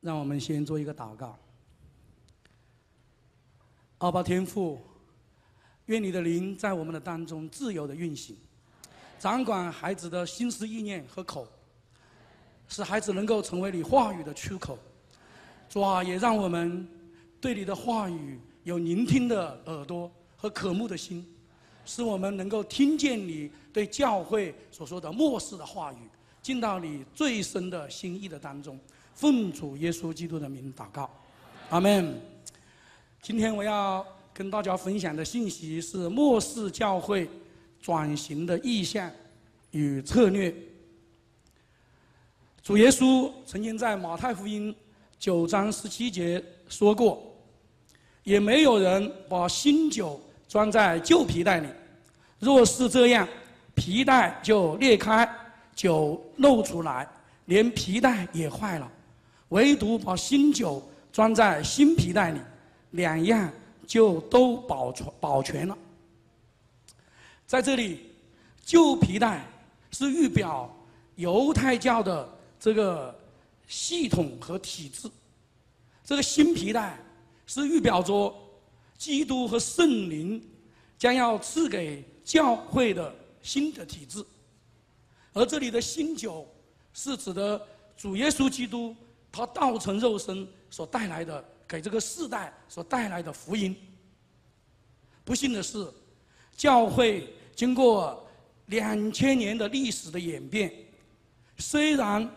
让我们先做一个祷告。阿爸天父，愿你的灵在我们的当中自由的运行，掌管孩子的心思意念和口，使孩子能够成为你话语的出口。主啊，也让我们对你的话语有聆听的耳朵和渴慕的心，使我们能够听见你对教会所说的末世的话语，进到你最深的心意的当中。奉主耶稣基督的名祷告，阿门。今天我要跟大家分享的信息是末世教会转型的意向与策略。主耶稣曾经在马太福音九章十七节说过：“也没有人把新酒装在旧皮袋里，若是这样，皮带就裂开，酒漏出来，连皮带也坏了。”唯独把新酒装在新皮袋里，两样就都保存保全了。在这里，旧皮带是预表犹太教的这个系统和体制，这个新皮带是预表着基督和圣灵将要赐给教会的新的体制，而这里的新酒是指的主耶稣基督。他道成肉身所带来的，给这个世代所带来的福音。不幸的是，教会经过两千年的历史的演变，虽然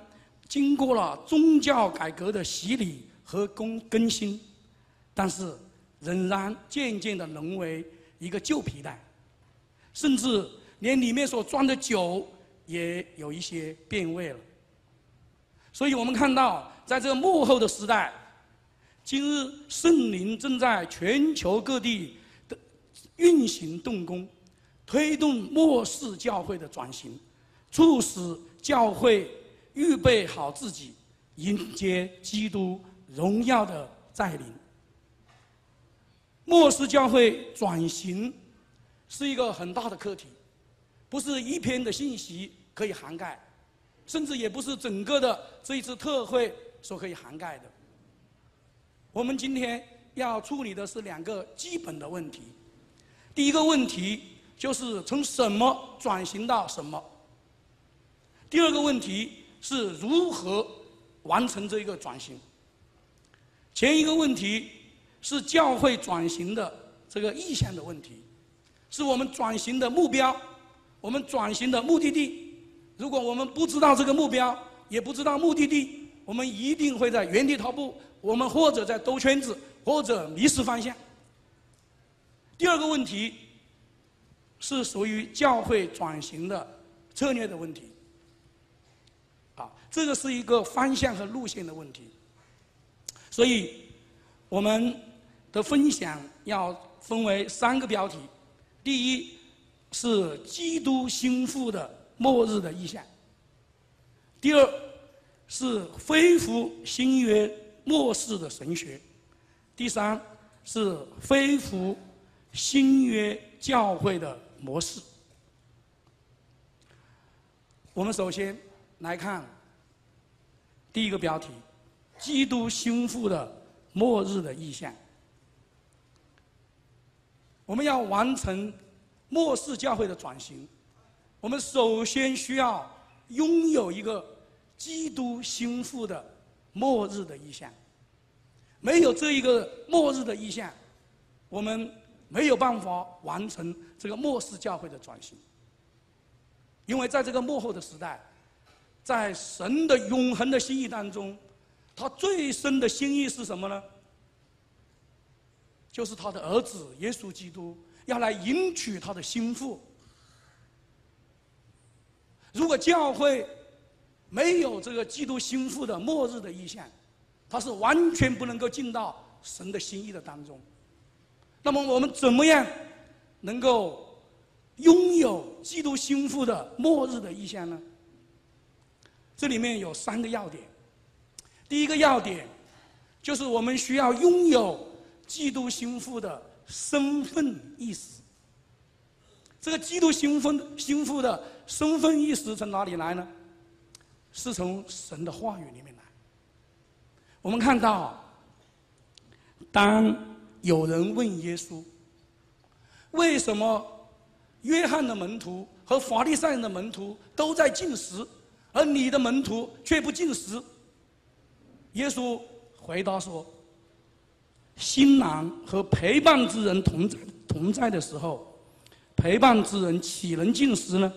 经过了宗教改革的洗礼和更更新，但是仍然渐渐的沦为一个旧皮带，甚至连里面所装的酒也有一些变味了。所以我们看到。在这个幕后的时代，今日圣灵正在全球各地的运行动工，推动末世教会的转型，促使教会预备好自己，迎接基督荣耀的再临。末世教会转型是一个很大的课题，不是一篇的信息可以涵盖，甚至也不是整个的这一次特会。所可以涵盖的。我们今天要处理的是两个基本的问题。第一个问题就是从什么转型到什么。第二个问题是如何完成这一个转型。前一个问题是教会转型的这个意向的问题，是我们转型的目标，我们转型的目的地。如果我们不知道这个目标，也不知道目的地。我们一定会在原地踏步，我们或者在兜圈子，或者迷失方向。第二个问题是属于教会转型的策略的问题，啊，这个是一个方向和路线的问题。所以，我们的分享要分为三个标题：第一是基督心腹的末日的意象；第二。是恢复新约末世的神学，第三是恢复新约教会的模式。我们首先来看第一个标题：基督心腹的末日的意象。我们要完成末世教会的转型，我们首先需要拥有一个。基督心腹的末日的意象，没有这一个末日的意象，我们没有办法完成这个末世教会的转型。因为在这个幕后的时代，在神的永恒的心意当中，他最深的心意是什么呢？就是他的儿子耶稣基督要来迎娶他的心腹。如果教会，没有这个基督心腹的末日的意象，他是完全不能够进到神的心意的当中。那么我们怎么样能够拥有基督心腹的末日的意象呢？这里面有三个要点。第一个要点就是我们需要拥有基督心腹的身份意识。这个基督心腹心腹的身份意识从哪里来呢？是从神的话语里面来。我们看到，当有人问耶稣，为什么约翰的门徒和法利赛人的门徒都在进食，而你的门徒却不进食？耶稣回答说：“新郎和陪伴之人同在同在的时候，陪伴之人岂能进食呢？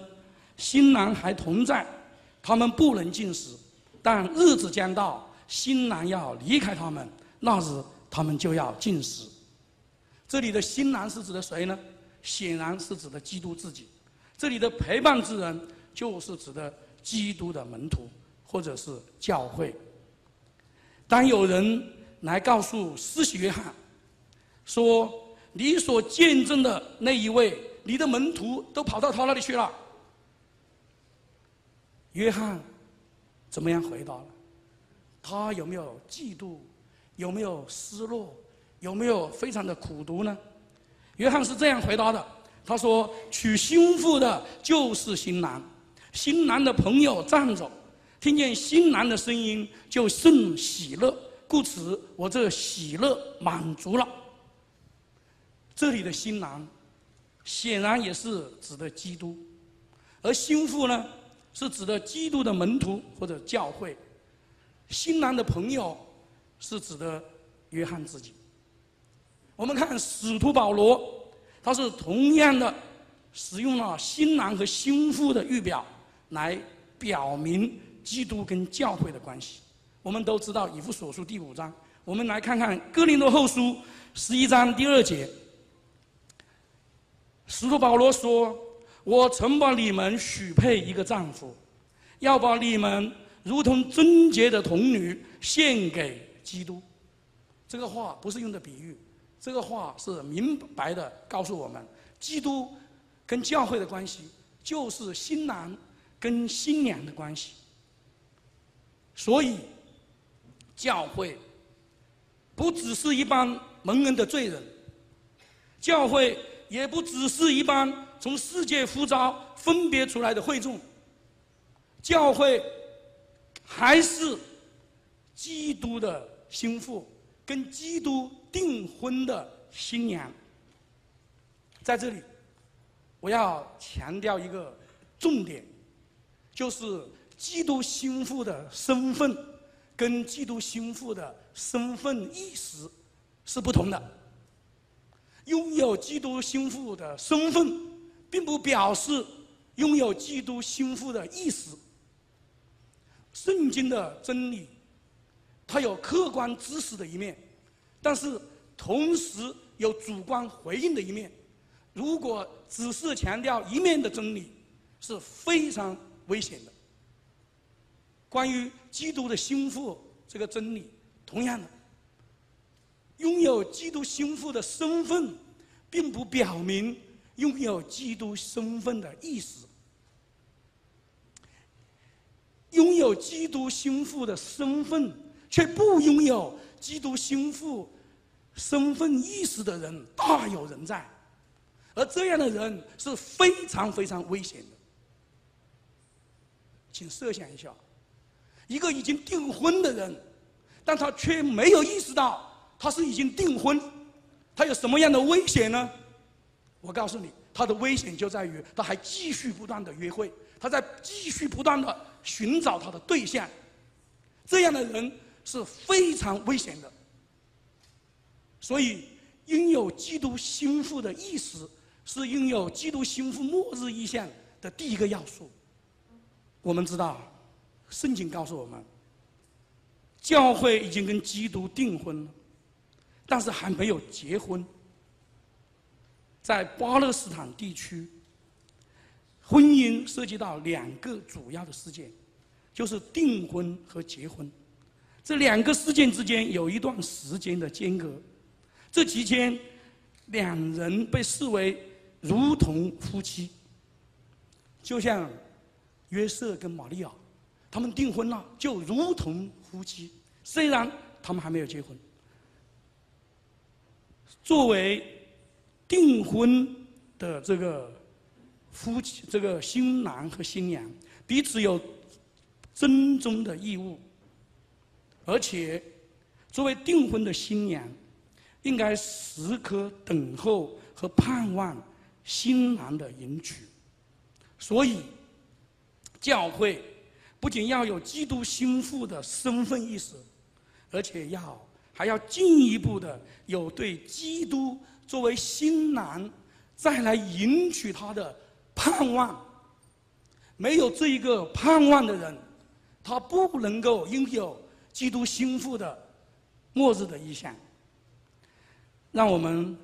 新郎还同在，他们不能进食。但日子将到。”新郎要离开他们，那日他们就要进食。这里的新郎是指的谁呢？显然是指的基督自己。这里的陪伴之人，就是指的基督的门徒，或者是教会。当有人来告诉施洗约翰，说你所见证的那一位，你的门徒都跑到他那里去了。约翰怎么样回答了？他有没有嫉妒？有没有失落？有没有非常的苦读呢？约翰是这样回答的：“他说，娶新妇的就是新郎，新郎的朋友站着，听见新郎的声音就甚喜乐，故此我这喜乐满足了。”这里的新郎，显然也是指的基督，而新妇呢，是指的基督的门徒或者教会。新郎的朋友是指的约翰自己。我们看使徒保罗，他是同样的使用了新郎和新妇的预表来表明基督跟教会的关系。我们都知道以弗所书第五章，我们来看看哥林多后书十一章第二节。使徒保罗说：“我曾把你们许配一个丈夫，要把你们。”如同贞洁的童女献给基督，这个话不是用的比喻，这个话是明白的告诉我们，基督跟教会的关系就是新郎跟新娘的关系。所以，教会不只是一帮蒙恩的罪人，教会也不只是一帮从世界呼召分别出来的会众，教会。还是基督的心腹，跟基督订婚的新娘。在这里，我要强调一个重点，就是基督心腹的身份跟基督心腹的身份意识是不同的。拥有基督心腹的身份，并不表示拥有基督心腹的意识。圣经的真理，它有客观知识的一面，但是同时有主观回应的一面。如果只是强调一面的真理，是非常危险的。关于基督的心腹这个真理，同样的，拥有基督心腹的身份，并不表明拥有基督身份的意思。拥有基督心腹的身份，却不拥有基督心腹身份意识的人大有人在，而这样的人是非常非常危险的。请设想一下，一个已经订婚的人，但他却没有意识到他是已经订婚，他有什么样的危险呢？我告诉你，他的危险就在于他还继续不断的约会，他在继续不断的。寻找他的对象，这样的人是非常危险的。所以，拥有基督心腹的意识，是拥有基督心腹末日意向的第一个要素。我们知道，圣经告诉我们，教会已经跟基督订婚了，但是还没有结婚。在巴勒斯坦地区。婚姻涉及到两个主要的事件，就是订婚和结婚。这两个事件之间有一段时间的间隔，这期间两人被视为如同夫妻，就像约瑟跟玛利亚，他们订婚了，就如同夫妻。虽然他们还没有结婚，作为订婚的这个。夫妻这个新郎和新娘彼此有尊重的义务，而且作为订婚的新娘，应该时刻等候和盼望新郎的迎娶。所以，教会不仅要有基督心腹的身份意识，而且要还要进一步的有对基督作为新郎再来迎娶他的盼望。没有这一个盼望的人，他不能够拥有基督心腹的末日的意象。让我们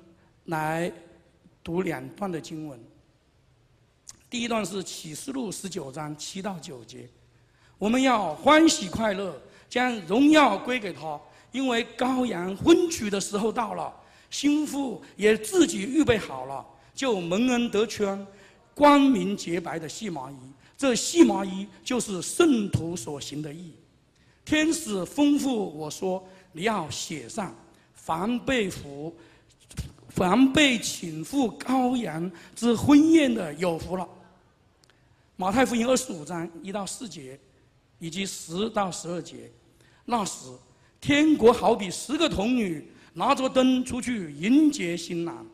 来读两段的经文。第一段是启示录十九章七到九节，我们要欢喜快乐，将荣耀归给他，因为羔羊婚娶的时候到了，心腹也自己预备好了，就蒙恩得穿光明洁白的细麻衣。这细麻衣就是圣徒所行的义。天使吩咐我说：“你要写上，凡被俘、凡被请赴羔羊之婚宴的，有福了。”马太福音二十五章一到四节，以及十到十二节。那时，天国好比十个童女拿着灯出去迎接新郎，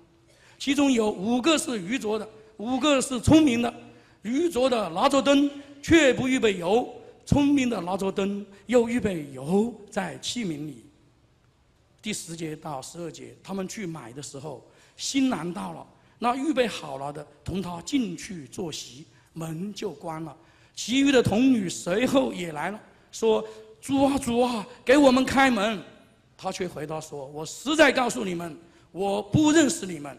其中有五个是愚拙的，五个是聪明的。愚拙的拿着灯，却不预备油；聪明的拿着灯，又预备油在器皿里。第十节到十二节，他们去买的时候，新郎到了，那预备好了的同他进去坐席，门就关了。其余的童女随后也来了，说：“主啊，主啊，给我们开门。”他却回答说：“我实在告诉你们，我不认识你们。”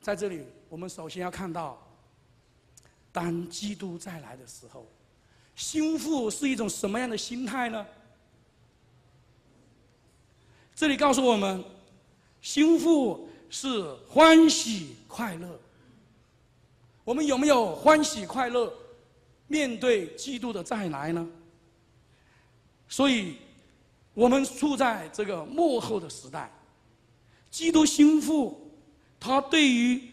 在这里。我们首先要看到，当基督再来的时候，心腹是一种什么样的心态呢？这里告诉我们，心腹是欢喜快乐。我们有没有欢喜快乐面对基督的再来呢？所以，我们处在这个幕后的时代，基督心腹，他对于。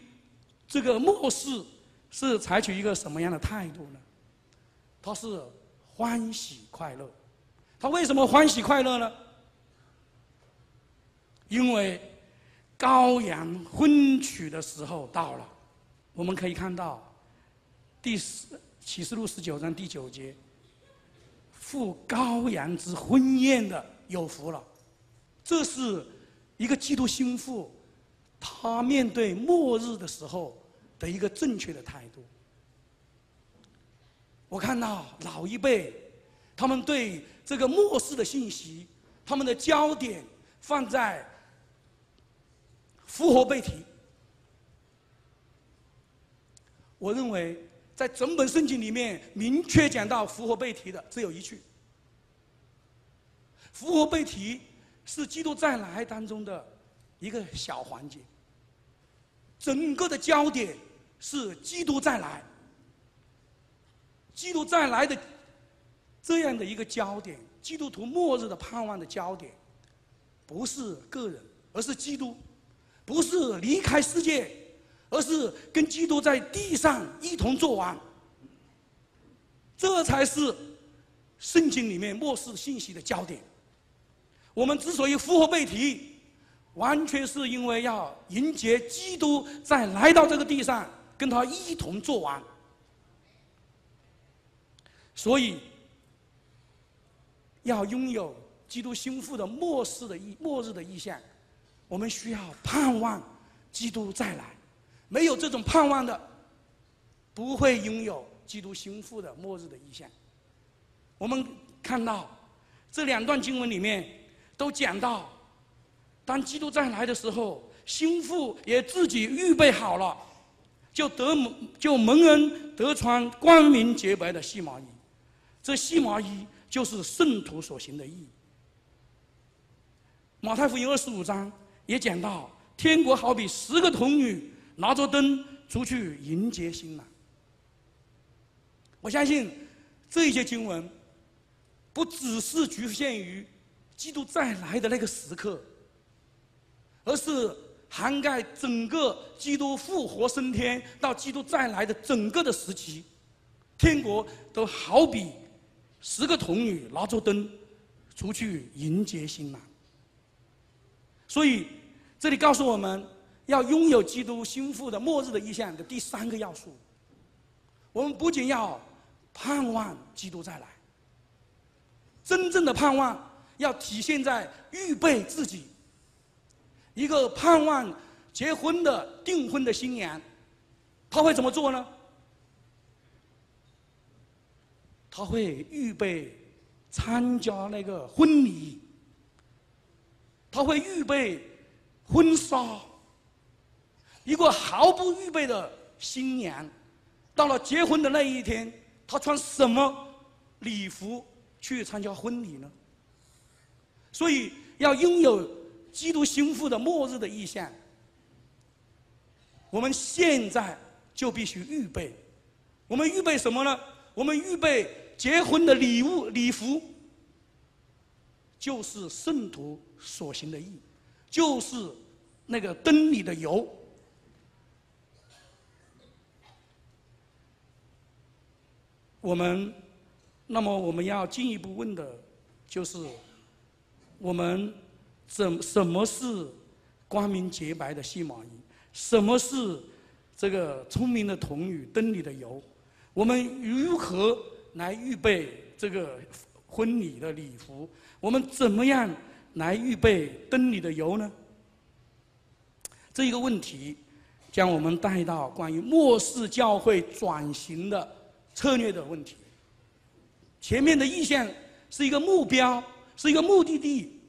这个末世是采取一个什么样的态度呢？他是欢喜快乐。他为什么欢喜快乐呢？因为羔羊婚娶的时候到了。我们可以看到第十启示录十九章第九节：“赴羔羊之婚宴的有福了。”这是一个基督心腹，他面对末日的时候。的一个正确的态度。我看到老一辈，他们对这个末世的信息，他们的焦点放在复活被提。我认为，在整本圣经里面，明确讲到复活被提的只有一句：复活被提是基督再来当中的一个小环节，整个的焦点。是基督再来，基督再来的这样的一个焦点，基督徒末日的盼望的焦点，不是个人，而是基督；不是离开世界，而是跟基督在地上一同做完。这才是圣经里面末世信息的焦点。我们之所以复活被提，完全是因为要迎接基督再来到这个地上。跟他一同做完，所以要拥有基督心腹的末世的意末日的意象，我们需要盼望基督再来。没有这种盼望的，不会拥有基督心腹的末日的意象。我们看到这两段经文里面都讲到，当基督再来的时候，心腹也自己预备好了。就得蒙就蒙恩得穿光明洁白的细麻衣，这细麻衣就是圣徒所行的义。马太福音二十五章也讲到，天国好比十个童女拿着灯出去迎接新郎。我相信这一些经文，不只是局限于基督再来的那个时刻，而是。涵盖整个基督复活升天到基督再来的整个的时期，天国都好比十个童女拿着灯出去迎接新郎。所以，这里告诉我们要拥有基督心腹的末日的意向的第三个要素。我们不仅要盼望基督再来，真正的盼望要体现在预备自己。一个盼望结婚的订婚的新娘，他会怎么做呢？他会预备参加那个婚礼，他会预备婚纱。一个毫不预备的新娘，到了结婚的那一天，她穿什么礼服去参加婚礼呢？所以要拥有基督心腹的末日的意象，我们现在就必须预备。我们预备什么呢？我们预备。结婚的礼物礼服，就是圣徒所行的义，就是那个灯里的油。我们，那么我们要进一步问的，就是我们怎什么是光明洁白的细毛衣？什么是这个聪明的童女灯里的油？我们如何？来预备这个婚礼的礼服，我们怎么样来预备灯里的油呢？这一个问题，将我们带到关于末世教会转型的策略的问题。前面的意向是一个目标，是一个目的地，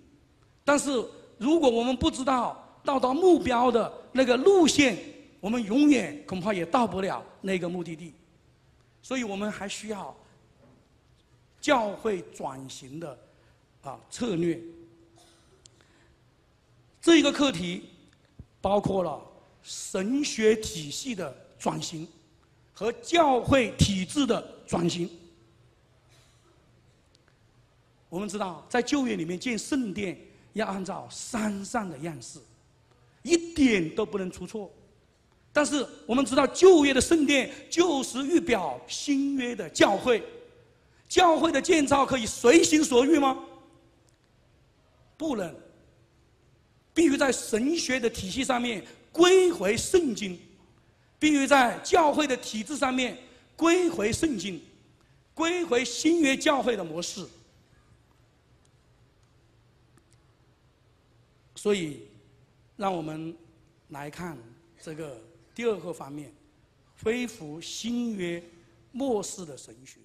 但是如果我们不知道到达目标的那个路线，我们永远恐怕也到不了那个目的地。所以我们还需要。教会转型的啊策略，这一个课题包括了神学体系的转型和教会体制的转型。我们知道，在旧约里面建圣殿要按照山上的样式，一点都不能出错。但是我们知道，旧约的圣殿就是预表新约的教会。教会的建造可以随心所欲吗？不能，必须在神学的体系上面归回圣经，必须在教会的体制上面归回圣经，归回新约教会的模式。所以，让我们来看这个第二个方面，恢复新约末世的神学。